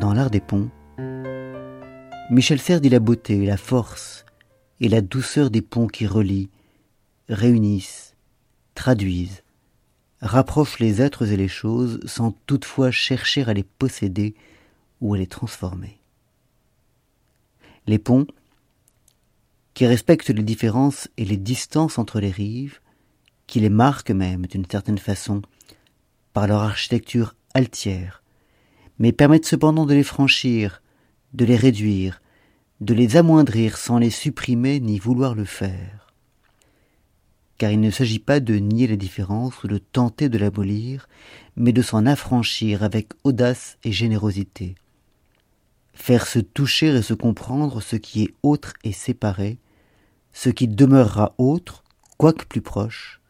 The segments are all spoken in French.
Dans l'art des ponts, Michel Serres dit la beauté, la force et la douceur des ponts qui relient, réunissent, traduisent, rapprochent les êtres et les choses sans toutefois chercher à les posséder ou à les transformer. Les ponts, qui respectent les différences et les distances entre les rives, qui les marquent même d'une certaine façon par leur architecture altière, mais permettent cependant de les franchir, de les réduire, de les amoindrir sans les supprimer ni vouloir le faire. Car il ne s'agit pas de nier la différence ou de tenter de l'abolir, mais de s'en affranchir avec audace et générosité. Faire se toucher et se comprendre ce qui est autre et séparé, ce qui demeurera autre, quoique plus proche,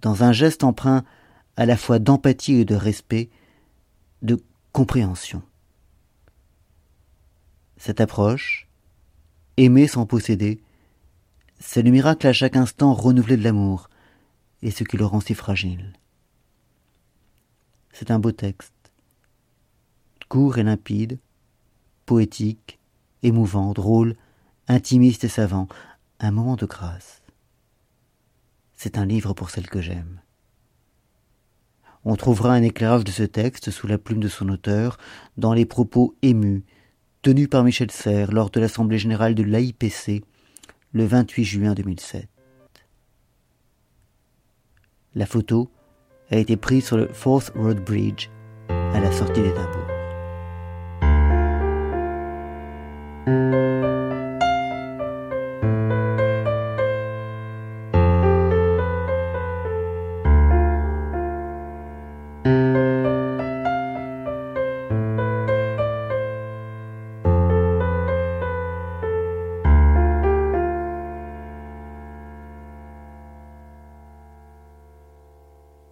dans un geste empreint à la fois d'empathie et de respect, de compréhension. Cette approche, aimer sans posséder, c'est le miracle à chaque instant renouvelé de l'amour, et ce qui le rend si fragile. C'est un beau texte, court et limpide, poétique, émouvant, drôle, intimiste et savant, un moment de grâce. C'est un livre pour celle que j'aime. On trouvera un éclairage de ce texte sous la plume de son auteur dans les propos émus tenus par Michel Serres lors de l'Assemblée générale de l'AIPC le 28 juin 2007. La photo a été prise sur le Fourth Road Bridge à la sortie. Thank